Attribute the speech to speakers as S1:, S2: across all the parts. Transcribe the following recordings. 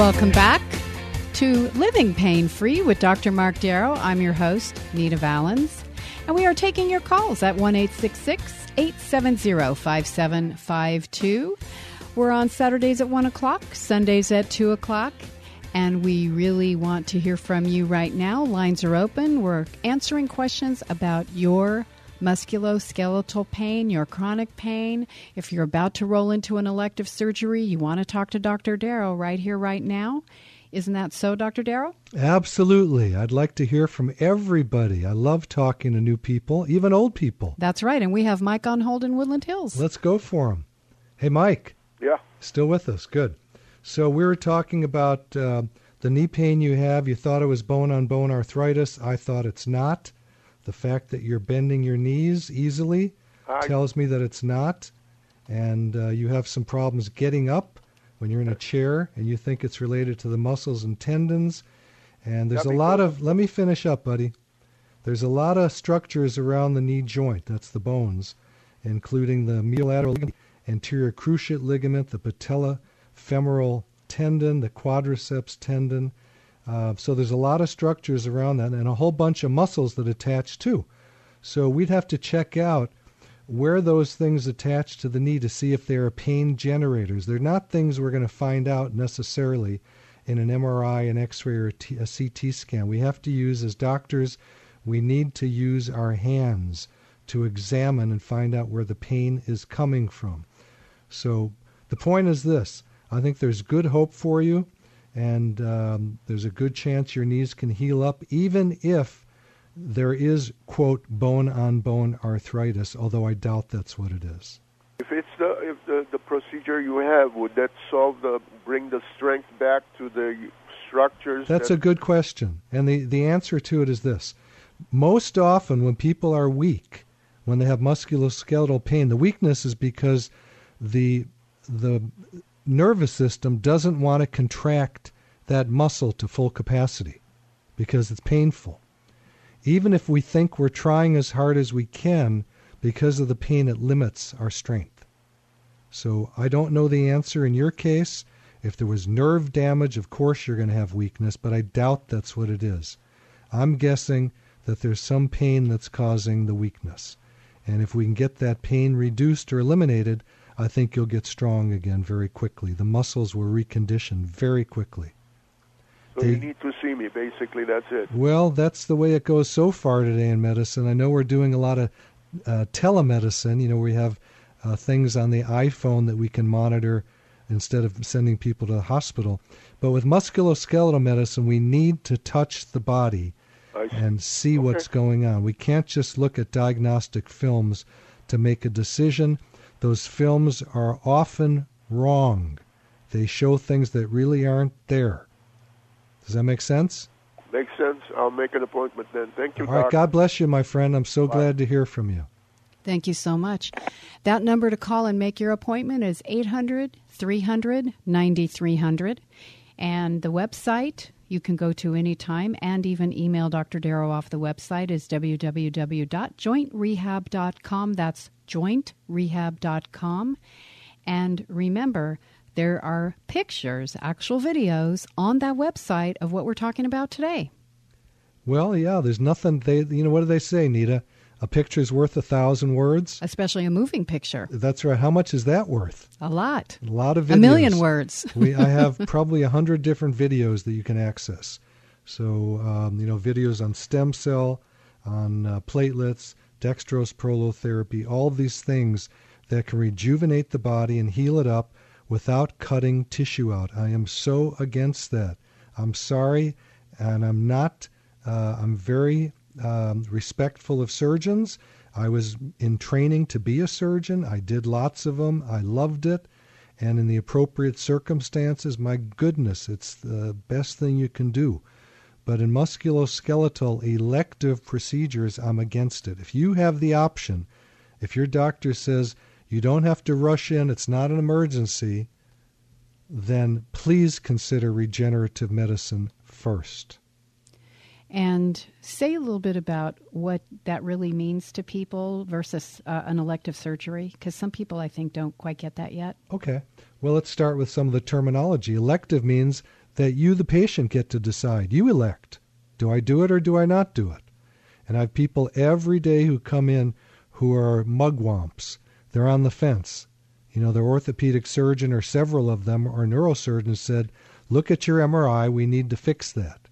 S1: Welcome back to Living Pain Free with Dr. Mark Darrow. I'm your host, Nita Vallens, and we are taking your calls at 1 870 5752. We're on Saturdays at 1 o'clock, Sundays at 2 o'clock, and we really want to hear from you right now. Lines are open. We're answering questions about your musculoskeletal pain, your chronic pain. If you're about to roll into an elective surgery, you want to talk to Dr. Darrow right here, right now. Isn't that so, Dr. Darrow?
S2: Absolutely. I'd like to hear from everybody. I love talking to new people, even old people.
S1: That's right. And we have Mike on hold in Woodland Hills.
S2: Let's go for him. Hey, Mike.
S3: Yeah.
S2: Still with us. Good. So we were talking about uh, the knee pain you have. You thought it was bone on bone arthritis. I thought it's not. The fact that you're bending your knees easily
S3: I,
S2: tells me that it's not. And uh, you have some problems getting up when you're in a chair, and you think it's related to the muscles and tendons. And there's a lot of, let me finish up, buddy. There's a lot of structures around the knee joint, that's the bones, including the medial ligament, anterior cruciate ligament, the patella femoral tendon, the quadriceps tendon, uh, so there's a lot of structures around that and a whole bunch of muscles that attach too. So we'd have to check out where those things attach to the knee to see if they are pain generators. They're not things we're going to find out necessarily in an MRI, an X-ray, or a, T- a CT scan. We have to use, as doctors, we need to use our hands to examine and find out where the pain is coming from. So the point is this: I think there's good hope for you and um, there's a good chance your knees can heal up, even if there is, quote, bone on bone arthritis, although I doubt that's what it is.
S3: If it's the if the, the procedure you have, would that solve the bring the strength back to the structures?
S2: That's
S3: that...
S2: a good question. And the, the answer to it is this. Most often when people are weak, when they have musculoskeletal pain, the weakness is because the the nervous system doesn't want to contract that muscle to full capacity because it's painful. Even if we think we're trying as hard as we can, because of the pain, it limits our strength. So I don't know the answer in your case. If there was nerve damage, of course you're going to have weakness, but I doubt that's what it is. I'm guessing that there's some pain that's causing the weakness. And if we can get that pain reduced or eliminated, I think you'll get strong again very quickly. The muscles will recondition very quickly.
S3: So they, you need to see me, basically, that's it.
S2: Well, that's the way it goes so far today in medicine. I know we're doing a lot of uh, telemedicine. You know, we have uh, things on the iPhone that we can monitor instead of sending people to the hospital. But with musculoskeletal medicine, we need to touch the body and see
S3: okay.
S2: what's going on. We can't just look at diagnostic films to make a decision. Those films are often wrong. They show things that really aren't there. Does that make sense?
S3: Makes sense. I'll make an appointment then. Thank you.
S2: All right.
S3: Doc.
S2: God bless you, my friend. I'm so
S3: Bye.
S2: glad to hear from you.
S1: Thank you so much. That number to call and make your appointment is 800 300 9300. And the website you can go to anytime and even email Dr. Darrow off the website is www.jointrehab.com. That's jointrehab.com. And remember, there are pictures, actual videos on that website of what we're talking about today.
S2: Well, yeah, there's nothing they you know what do they say, Nita? A picture's worth a thousand words.
S1: Especially a moving picture.
S2: That's right. How much is that worth?
S1: A lot.
S2: A lot of videos.
S1: A million words.
S2: we, I have probably a hundred different videos that you can access. So, um, you know, videos on stem cell, on uh, platelets, dextrose prolotherapy, all these things that can rejuvenate the body and heal it up without cutting tissue out. I am so against that. I'm sorry, and I'm not. Uh, I'm very um, respectful of surgeons. I was in training to be a surgeon. I did lots of them. I loved it. And in the appropriate circumstances, my goodness, it's the best thing you can do. But in musculoskeletal elective procedures, I'm against it. If you have the option, if your doctor says you don't have to rush in, it's not an emergency, then please consider regenerative medicine first
S1: and say a little bit about what that really means to people versus uh, an elective surgery because some people i think don't quite get that yet.
S2: Okay. Well let's start with some of the terminology. Elective means that you the patient get to decide. You elect. Do i do it or do i not do it? And i have people every day who come in who are mugwumps they're on the fence. You know their orthopedic surgeon or several of them or neurosurgeons said look at your mri we need to fix that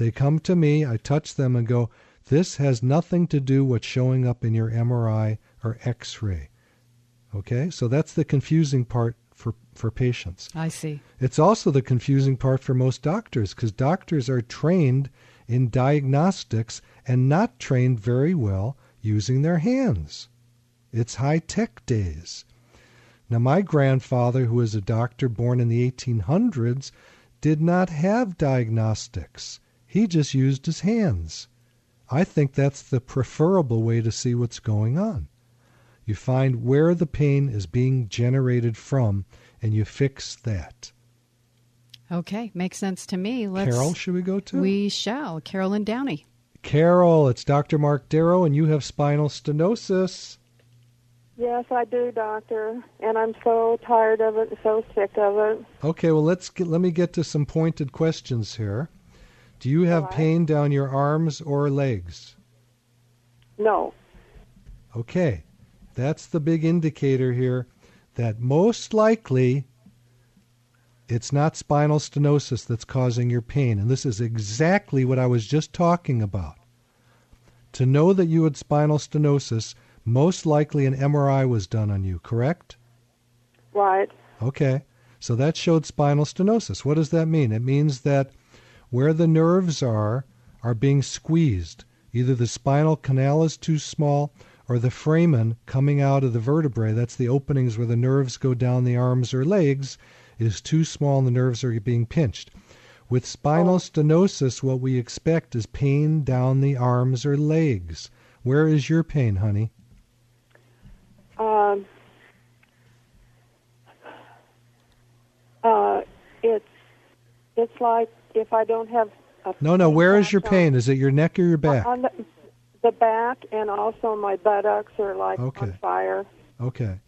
S2: they come to me, I touch them and go, this has nothing to do what's showing up in your MRI or X-ray. Okay, so that's the confusing part for, for patients.
S1: I see.
S2: It's also the confusing part for most doctors because doctors are trained in diagnostics and not trained very well using their hands. It's high tech days. Now, my grandfather, who was a doctor born in the 1800s, did not have diagnostics. He just used his hands. I think that's the preferable way to see what's going on. You find where the pain is being generated from and you fix that.
S1: Okay, makes sense to me. Let's,
S2: Carol, should we go to?
S1: We shall. Carol in Downey.
S2: Carol, it's Dr. Mark Darrow, and you have spinal stenosis.
S4: Yes, I do, doctor, and I'm so tired of it, so sick of it.
S2: Okay, well let's get, let me get to some pointed questions here. Do you have right. pain down your arms or legs?
S4: No.
S2: Okay. That's the big indicator here that most likely it's not spinal stenosis that's causing your pain. And this is exactly what I was just talking about. To know that you had spinal stenosis, most likely an MRI was done on you, correct?
S4: Right.
S2: Okay. So that showed spinal stenosis. What does that mean? It means that where the nerves are are being squeezed. Either the spinal canal is too small or the foramen coming out of the vertebrae, that's the openings where the nerves go down the arms or legs, is too small and the nerves are being pinched. With spinal stenosis, what we expect is pain down the arms or legs. Where is your pain, honey?
S4: Um, uh, it's it's like if I don't have a
S2: no no where is your pain? Is it your neck or your back?
S4: On the, the back and also my buttocks are like okay. on fire.
S2: Okay.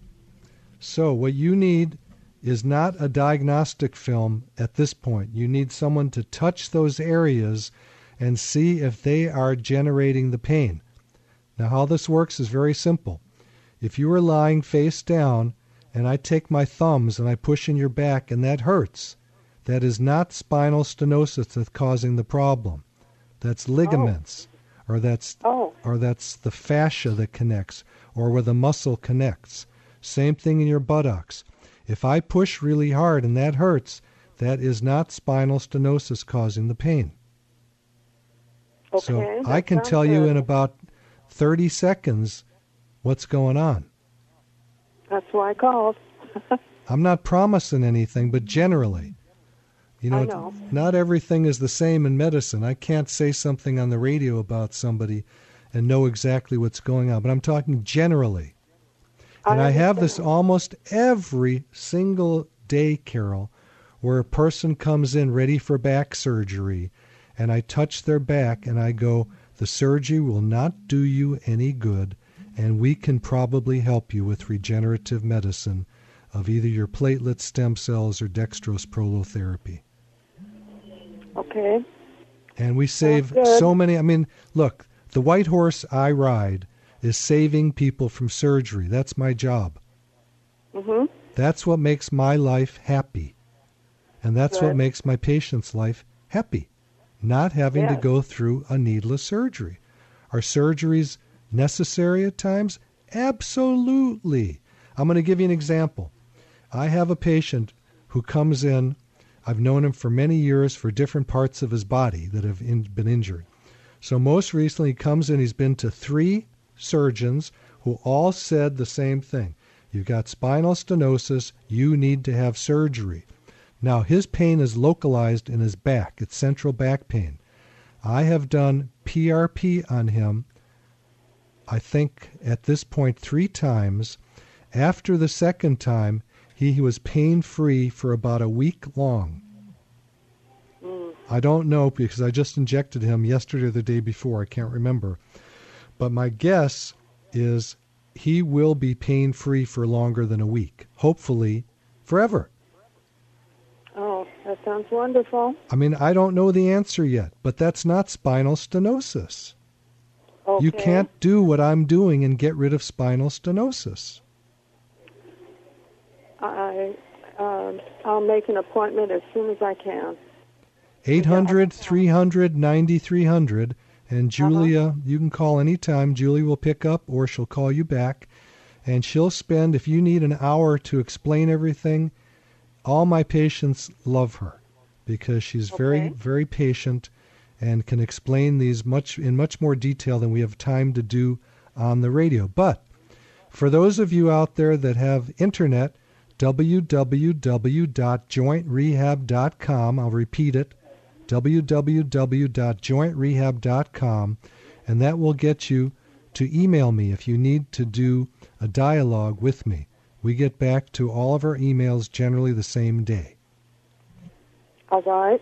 S2: So what you need is not a diagnostic film at this point. You need someone to touch those areas and see if they are generating the pain. Now how this works is very simple. If you are lying face down and I take my thumbs and I push in your back and that hurts that is not spinal stenosis that's causing the problem. That's ligaments,
S4: oh.
S2: or that's
S4: oh.
S2: or that's the fascia that connects, or where the muscle connects. Same thing in your buttocks. If I push really hard and that hurts, that is not spinal stenosis causing the pain.
S4: Okay,
S2: so I can tell
S4: good.
S2: you in about 30 seconds what's going on.
S4: That's why I called.
S2: I'm not promising anything, but generally. You know,
S4: know,
S2: not everything is the same in medicine. I can't say something on the radio about somebody and know exactly what's going on, but I'm talking generally. And I, I have this almost every single day, Carol, where a person comes in ready for back surgery, and I touch their back and I go, The surgery will not do you any good, and we can probably help you with regenerative medicine of either your platelet stem cells or dextrose prolotherapy.
S4: Okay.
S2: And we save so many. I mean, look, the white horse I ride is saving people from surgery. That's my job.
S4: Mhm.
S2: That's what makes my life happy. And that's what makes my patient's life happy. Not having to go through a needless surgery. Are surgeries necessary at times? Absolutely. I'm going to give you an example. I have a patient who comes in. I've known him for many years for different parts of his body that have been injured. So most recently, he comes in. He's been to three surgeons who all said the same thing. You've got spinal stenosis. You need to have surgery. Now, his pain is localized in his back. It's central back pain. I have done PRP on him, I think at this point, three times. After the second time, he, was pain free for about a week long. Mm. I don't know because I just injected him yesterday or the day before. I can't remember. But my guess is he will be pain free for longer than a week. Hopefully, forever.
S4: Oh, that sounds wonderful.
S2: I mean, I don't know the answer yet, but that's not spinal stenosis.
S4: Okay.
S2: You can't do what I'm doing and get rid of spinal stenosis.
S4: I um, I'll make an appointment as soon as I can.
S2: 800 300 9300. And Julia, you can call anytime. Julie will pick up or she'll call you back. And she'll spend, if you need an hour to explain everything, all my patients love her because she's very, very patient and can explain these much in much more detail than we have time to do on the radio. But for those of you out there that have internet, www.jointrehab.com, I'll repeat it, www.jointrehab.com, and that will get you to email me if you need to do a dialogue with me. We get back to all of our emails generally the same day.
S4: All right.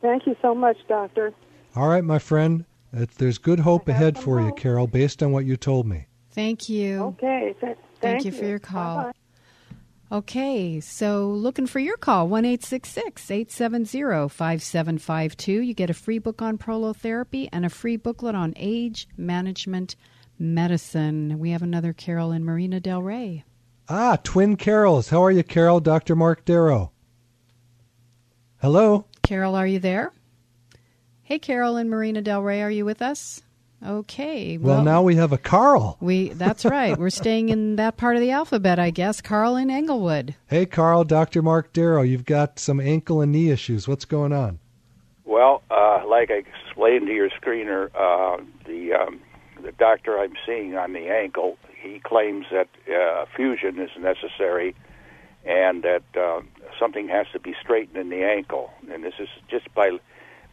S4: Thank you so much, Doctor.
S2: All right, my friend, uh, there's good hope ahead
S4: some
S2: for you. Carol, based on what you told me.
S1: Thank you.
S4: Okay. Th-
S1: Thank
S4: thank
S1: you for your call.
S4: Bye-bye.
S1: Okay, so looking for your call, 1 870 5752. You get a free book on prolotherapy and a free booklet on age management medicine. We have another Carol in Marina Del Rey.
S2: Ah, twin Carols. How are you, Carol? Dr. Mark Darrow. Hello?
S1: Carol, are you there? Hey, Carol in Marina Del Rey, are you with us? Okay.
S2: Well, now we have a Carl.
S1: we that's right. We're staying in that part of the alphabet, I guess. Carl in Englewood.
S2: Hey, Carl, Dr. Mark Darrow. You've got some ankle and knee issues. What's going on?
S5: Well, uh, like I explained to your screener, uh, the um, the doctor I'm seeing on the ankle, he claims that uh, fusion is necessary, and that uh, something has to be straightened in the ankle, and this is just by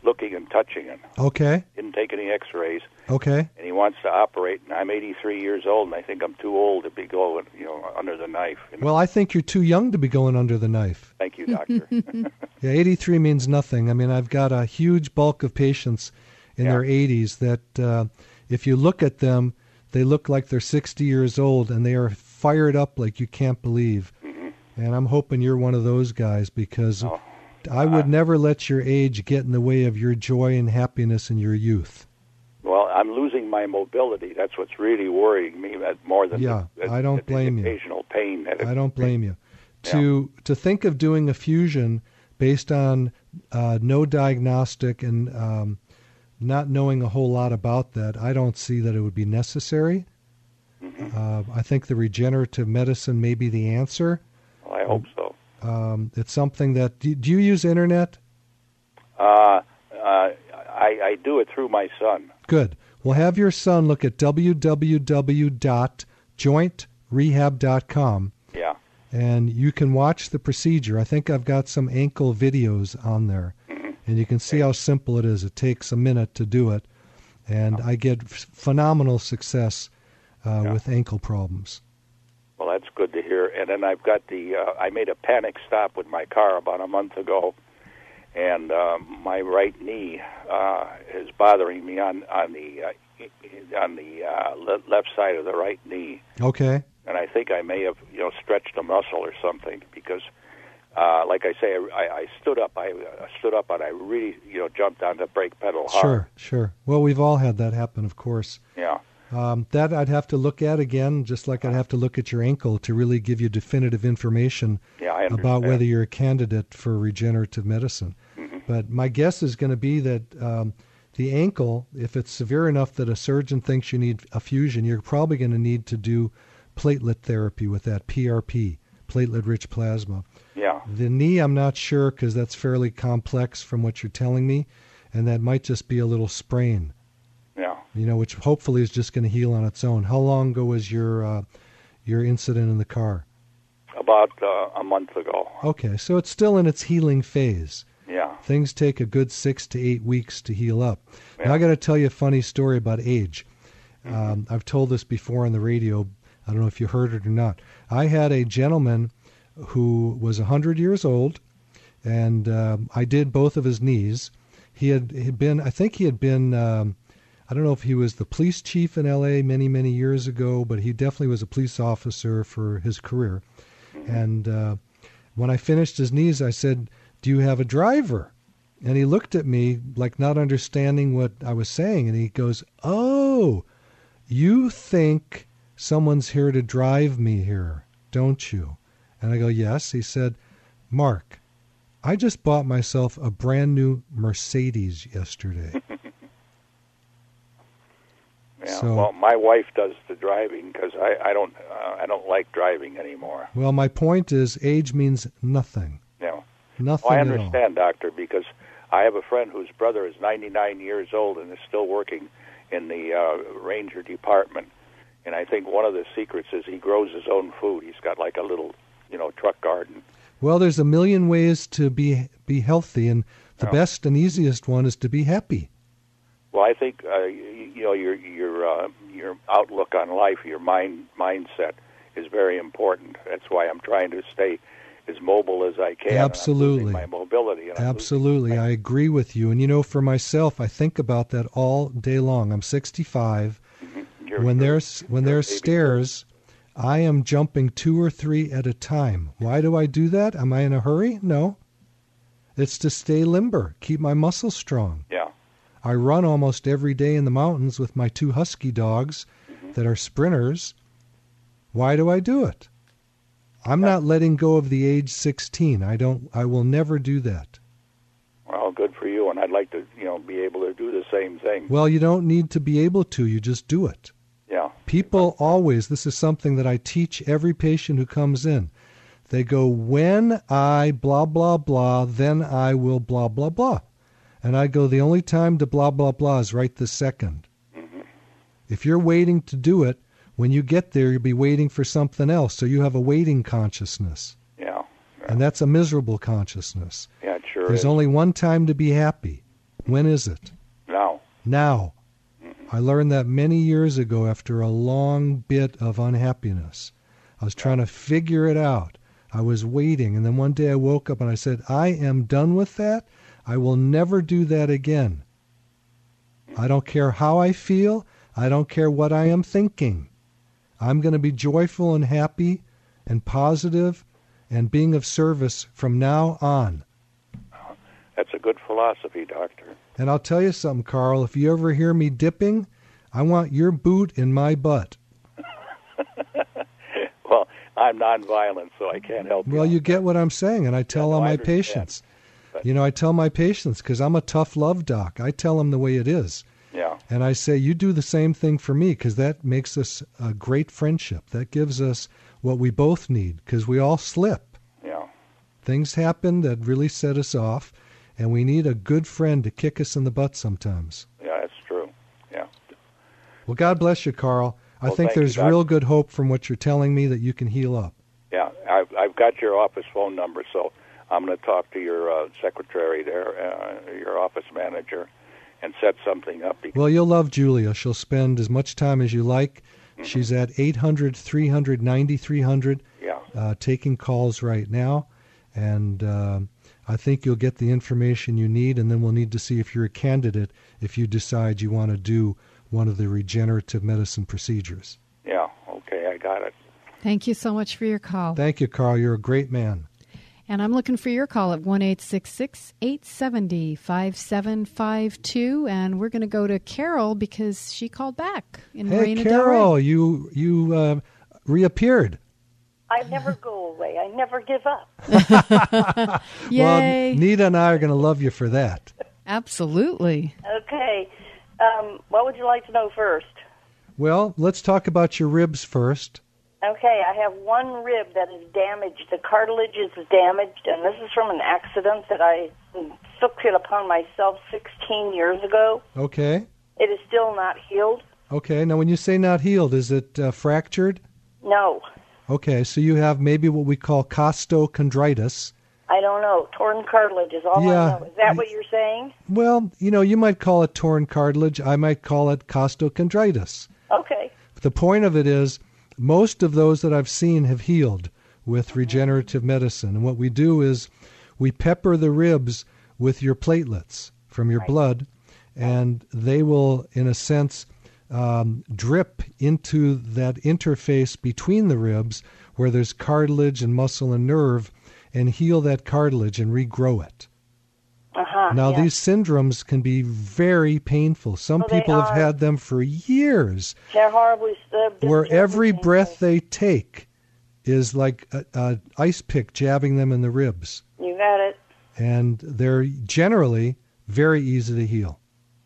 S5: looking and touching him.
S2: Okay.
S5: Didn't take any X-rays,
S2: Okay.
S5: and he wants to operate. And I'm 83 years old, and I think I'm too old to be going, you know, under the knife. You know?
S2: Well, I think you're too young to be going under the knife.
S5: Thank you, doctor.
S2: Yeah, 83 means nothing. I mean, I've got a huge bulk of patients in
S5: Yeah.
S2: their 80s that, uh, if you look at them, they look like they're 60 years old and they are fired up like you can't believe. And I'm hoping you're one of those guys because
S5: Oh.
S2: I would never let your age get in the way of your joy and happiness in your youth.
S5: Well, I'm losing my mobility. That's what's really worrying me. That more than
S2: Yeah,
S5: the,
S2: I don't
S5: the
S2: blame you.
S5: Occasional pain. That
S2: I don't blame you. To to think of doing a fusion based on uh, no diagnostic and um, not knowing a whole lot about that, I don't see that it would be necessary.
S5: Mm-hmm.
S2: Uh, I think the regenerative medicine may be the answer.
S5: Well, I hope so.
S2: Um, it's something that do, do you use internet?
S5: Uh, uh, I, I do it through my son.
S2: Good. Well, have your son look at www.jointrehab.com
S5: Yeah.
S2: and you can watch the procedure. I think I've got some ankle videos on there, and you can see how simple it is. It takes a minute to do it, and I get f- phenomenal success uh,
S5: Yeah.
S2: with ankle problems.
S5: Well, that's good to hear. And then I've got the. Uh, I made a panic stop with my car about a month ago, and uh, my right knee uh, is bothering me on on the uh, on the uh, le- left side of the right knee.
S2: Okay.
S5: and I think I may have you know stretched a muscle or something because, uh, like I say, I, I stood up. I uh, stood up and I really you know jumped on the brake pedal hard.
S2: Sure, sure. Well, we've all had that happen, of course.
S5: Yeah,
S2: Um, that I'd have to look at again, just like I'd have to look at your ankle to really give you definitive information
S5: Yeah,
S2: about whether you're a candidate for regenerative medicine.
S5: Mm-hmm.
S2: But my guess is going to be that um, the ankle, if it's severe enough that a surgeon thinks you need a fusion, you're probably going to need to do platelet therapy with that PRP, platelet rich plasma.
S5: Yeah.
S2: The knee, I'm not sure because that's fairly complex from what you're telling me, and that might just be a little sprain. You know, which hopefully is just going to heal on its own. How long ago was your uh, your incident in the car?
S5: About uh, a month ago.
S2: Okay, so it's still in its healing phase.
S5: Yeah.
S2: Things take a good six to eight weeks to heal up. Now, I got to tell you a funny story about age. Um, I've told this before on the radio. I don't know if you heard it or not. I had a gentleman who was 100 years old, and um, I did both of his knees. He had, had been, I think he had been, um, I don't know if he was the police chief in LA many, many years ago, but he definitely was a police officer for his career. And uh, when I finished his knees, I said, Do you have a driver? And he looked at me like not understanding what I was saying. And he goes, Oh, you think someone's here to drive me here, don't you? And I go, Yes. He said, Mark, I just bought myself a brand new Mercedes yesterday.
S5: Yeah.
S2: So-
S5: well, my wife does the driving because I I don't uh, I don't like driving anymore.
S2: well, my point is, age means nothing.
S5: No.
S2: Nothing
S5: Well, I
S2: at all.
S5: understand, doctor, because I have a friend whose brother is 99 years old and is still working in the uh, ranger department. And I think one of the secrets is he grows his own food. He's got like a little, you know, truck garden.
S2: Well, there's a million ways to be be healthy, and the
S5: Yeah.
S2: best and easiest one is to be happy.
S5: Well, I think uh, you, know your your uh, your outlook on life, your mind mindset is very important. That's why I'm trying to stay as mobile as I can.
S2: Absolutely.
S5: my mobility.
S2: Absolutely, I agree with you. And you know, for myself, I think about that all day long. I'm 65.
S5: losing- you're-
S2: When there's when there's stairs, I am jumping two or three at a time. Why do I do that? Am I in a hurry? No. It's to stay limber, keep my muscles strong.
S5: Yeah.
S2: I run almost every day in the mountains with my two husky dogs that are sprinters. Why do I do it? I'm not letting go of the age 16. I don't I will never do that.
S5: Well, good for you, and I'd like to, you know, be able to do the same thing.
S2: Well, you don't need to be able to, you just do it.
S5: Yeah.
S2: People always, this is something that I teach every patient who comes in. They go, when I blah, blah, blah, then I will blah, blah, blah. And I go, the only time to blah, blah, blah is right this 2nd mm-hmm. If you're waiting to do it, when you get there, you'll be waiting for something else. So you have a waiting consciousness.
S5: Yeah.
S2: And that's a miserable consciousness.
S5: Yeah, sure
S2: There's
S5: is.
S2: only one time to be happy. When is it?
S5: now.
S2: Now. Mm-hmm. I learned that many years ago after a long bit of unhappiness. I was trying to figure it out. I was waiting, and then one day I woke up and I said, I am done with that. I will never do that again. I don't care how I feel. I don't care what I am thinking. I'm going to be joyful and happy and positive and being of service from now on.
S5: That's a good philosophy, doctor.
S2: And I'll tell you something, Carl. If you ever hear me dipping, I want your boot in my butt.
S5: Well, I'm nonviolent, so I can't help
S2: Well, you get what I'm saying, and I tell
S5: no,
S2: all my
S5: understand.
S2: You know, I tell my patients because I'm a tough love doc. I tell them the way it is.
S5: Yeah.
S2: And I say, you do the same thing for me because that makes us a great friendship. That gives us what we both need because we all slip.
S5: Yeah.
S2: Things happen that really set us off, and we need a good friend to kick us in the butt sometimes.
S5: Yeah, that's true. Yeah.
S2: Well, God bless you, Carl. I
S5: Well,
S2: think
S5: thank you,
S2: there's real good hope from what you're telling me that you can heal up.
S5: Yeah. I've I've got your office phone number, so I'm going to talk to your uh, secretary there, uh, your office manager, and set something up. Because,
S2: Well, you'll love Julia. She'll spend as much time as you like. She's at 800 300 9300
S5: yeah.
S2: uh, taking calls right now. And uh, I think you'll get the information you need, and then we'll need to see if you're a candidate if you decide you want to do one of the regenerative medicine procedures.
S5: Yeah. Okay, I got it.
S1: Thank you so much for your call.
S2: Thank you, Carl. You're a great man.
S1: And I'm looking for your call at 1 870 5752. And we're going to go to Carol because she called back in
S2: hey,
S1: Marina
S2: Carol,
S1: Del Rey.
S2: you, you uh, reappeared.
S6: I never go away. I never give up.
S1: Yay.
S2: Well, Nita and I are going to love you for that.
S1: Absolutely.
S6: Okay. Um, what would you like to know first?
S2: Well, let's talk about your ribs first.
S6: Okay, I have one rib that is damaged. The cartilage is damaged, and this is from an accident that I took it upon myself 16 years ago.
S2: Okay.
S6: It is still not healed.
S2: Okay. Now, when you say not healed, is it uh, fractured?
S6: No,
S2: Okay, so you have maybe what we call costochondritis.
S6: I don't know. Torn cartilage is all
S2: Yeah.
S6: I know. Is that what you're saying?
S2: Well, you know, you might call it torn cartilage. I might call it costochondritis.
S6: Okay.
S2: The point of it is, most of those that I've seen have healed with regenerative medicine. And what we do is we pepper the ribs with your platelets from your blood, and they will, in a sense, um, drip into that interface between the ribs where there's cartilage and muscle and nerve and heal that cartilage and regrow it.
S6: Uh-huh.
S2: Now,
S6: yeah.
S2: these syndromes can be very painful. Some
S6: they
S2: people have had them for years
S6: They're horribly. They're
S2: where every
S6: painful.
S2: breath they take is like a, a ice pick jabbing them in the ribs,
S6: You got it.
S2: and they're generally very easy to heal.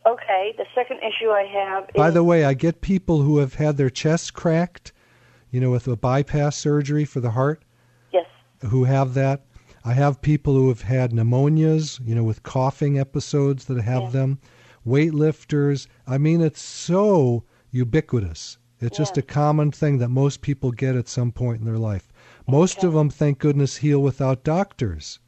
S6: Okay. The second issue I have is.
S2: By the way, I get people who have had their chests cracked, you know, with a bypass surgery for the heart,
S6: Yes.
S2: who have that. I have people who have had pneumonias, you know, with coughing episodes that have
S6: Yeah.
S2: them. Weightlifters. I mean, it's so ubiquitous. It's just a common thing that most people get at some point in their life. Most of them, thank goodness, heal without doctors.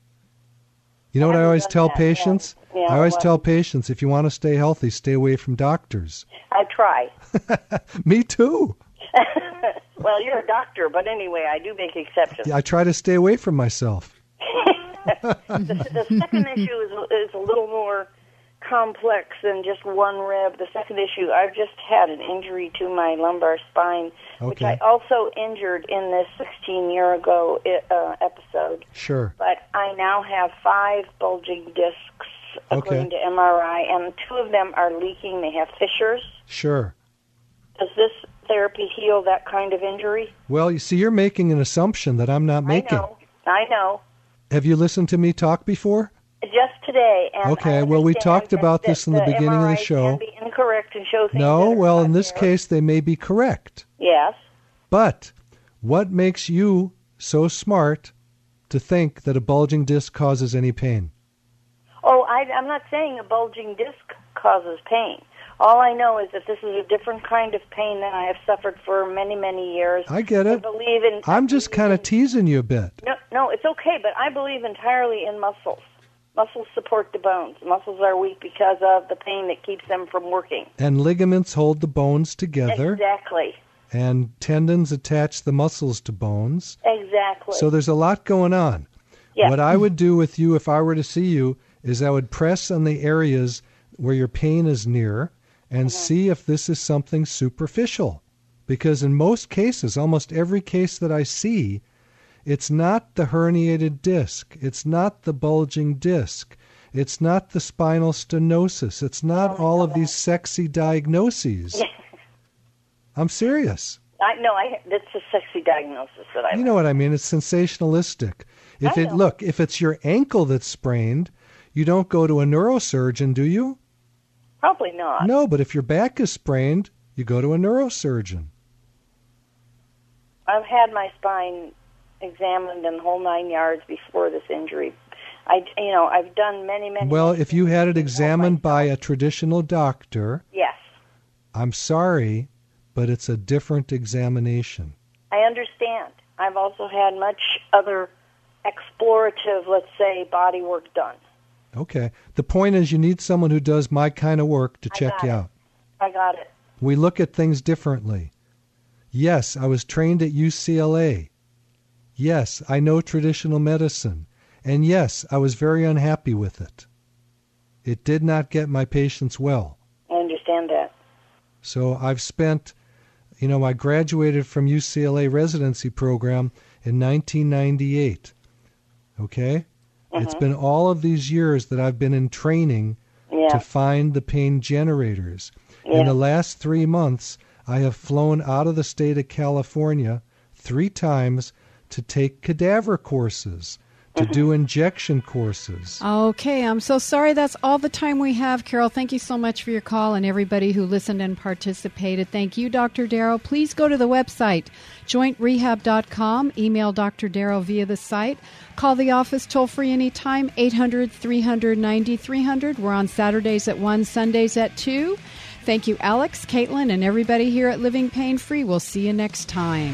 S2: You know what I always tell
S6: that,
S2: patients?
S6: Yeah,
S2: I always
S6: what?
S2: tell patients if you want to stay healthy, stay away from doctors.
S6: I try.
S2: Me too.
S6: well, you're a doctor, but anyway, I do make exceptions.
S2: I try to stay away from myself.
S6: the, the second issue is, is a little more complex than just one rib. The second issue, I've just had an injury to my lumbar spine, which I also injured in this 16 year ago uh, episode.
S2: Sure.
S6: But I now have five bulging discs according
S2: Okay.
S6: to MRI, and two of them are leaking. They have fissures.
S2: Sure.
S6: Does this therapy heal that kind of injury?
S2: Well, you see, you're making an assumption that I'm not making.
S6: I know. I know.
S2: Have you listened to me talk before?
S6: Just today. And
S2: Okay, well, we talked about this in the beginning of the show.
S6: Can be incorrect and show
S2: No, well, in this
S6: there.
S2: case, they may be correct.
S6: Yes.
S2: But what makes you so smart to think that a bulging disc causes any pain?
S6: Oh, I, I'm not saying a bulging disc causes pain. All I know is that this is a different kind of pain than I have suffered for many, many years.
S2: I get it.
S6: I believe in.
S2: I'm just kind of teasing you a bit.
S6: No, no, it's okay, but I believe entirely in muscles. Muscles support the bones. Muscles are weak because of the pain that keeps them from working.
S2: And ligaments hold the bones together,
S6: Exactly.
S2: and tendons attach the muscles to bones.
S6: Exactly.
S2: So there's a lot going on.
S6: Yeah.
S2: What I would do with you if I were to see you is I would press on the areas where your pain is near and see if this is something superficial. Because in most cases, almost every case that I see, it's not the herniated disc, it's not the bulging disc, it's not the spinal stenosis, it's not oh, all of these sexy diagnoses. I'm serious.
S6: I know. I that's a sexy diagnosis that I.
S2: You know what I mean? It's sensationalistic. If it look, if it's your ankle that's sprained, you don't go to a neurosurgeon, do you?
S6: Probably not.
S2: No, but if your back is sprained, you go to a neurosurgeon.
S6: I've had my spine examined and the whole nine yards before this injury. I, you know, I've done many, many.
S2: Well, if you had it
S6: things to help
S2: examined by a traditional doctor,
S6: yes,
S2: I'm sorry, but it's a different examination.
S6: I understand. I've also had much other explorative, let's say, body work done.
S2: Okay. The point is you need someone who does my kind of work to
S6: I
S2: check you
S6: it.
S2: out.
S6: I got it.
S2: We look at things differently. Yes, I was trained at UCLA. Yes, I know traditional medicine. And yes, I was very unhappy with it. It did not get my patients well.
S6: I understand that.
S2: So I've spent, you know, I graduated from UCLA residency program in 1998. Okay?
S6: Mm-hmm.
S2: It's been all of these years that I've been in training
S6: Yeah.
S2: to find the pain generators.
S6: Yeah.
S2: In the last three months, I have flown out of the state of California three times to take cadaver courses, to do injection courses.
S1: Okay, I'm so sorry. That's all the time we have. Carol, thank you so much for your call and everybody who listened and participated. Thank you, Dr. Darrow. Please go to the website, jointrehab.com. Email Dr. Darrow via the site. Call the office toll free anytime, 800 300 9300. We're on Saturdays at 1, Sundays at 2. Thank you, Alex, Caitlin, and everybody here at Living Pain Free. We'll see you next time.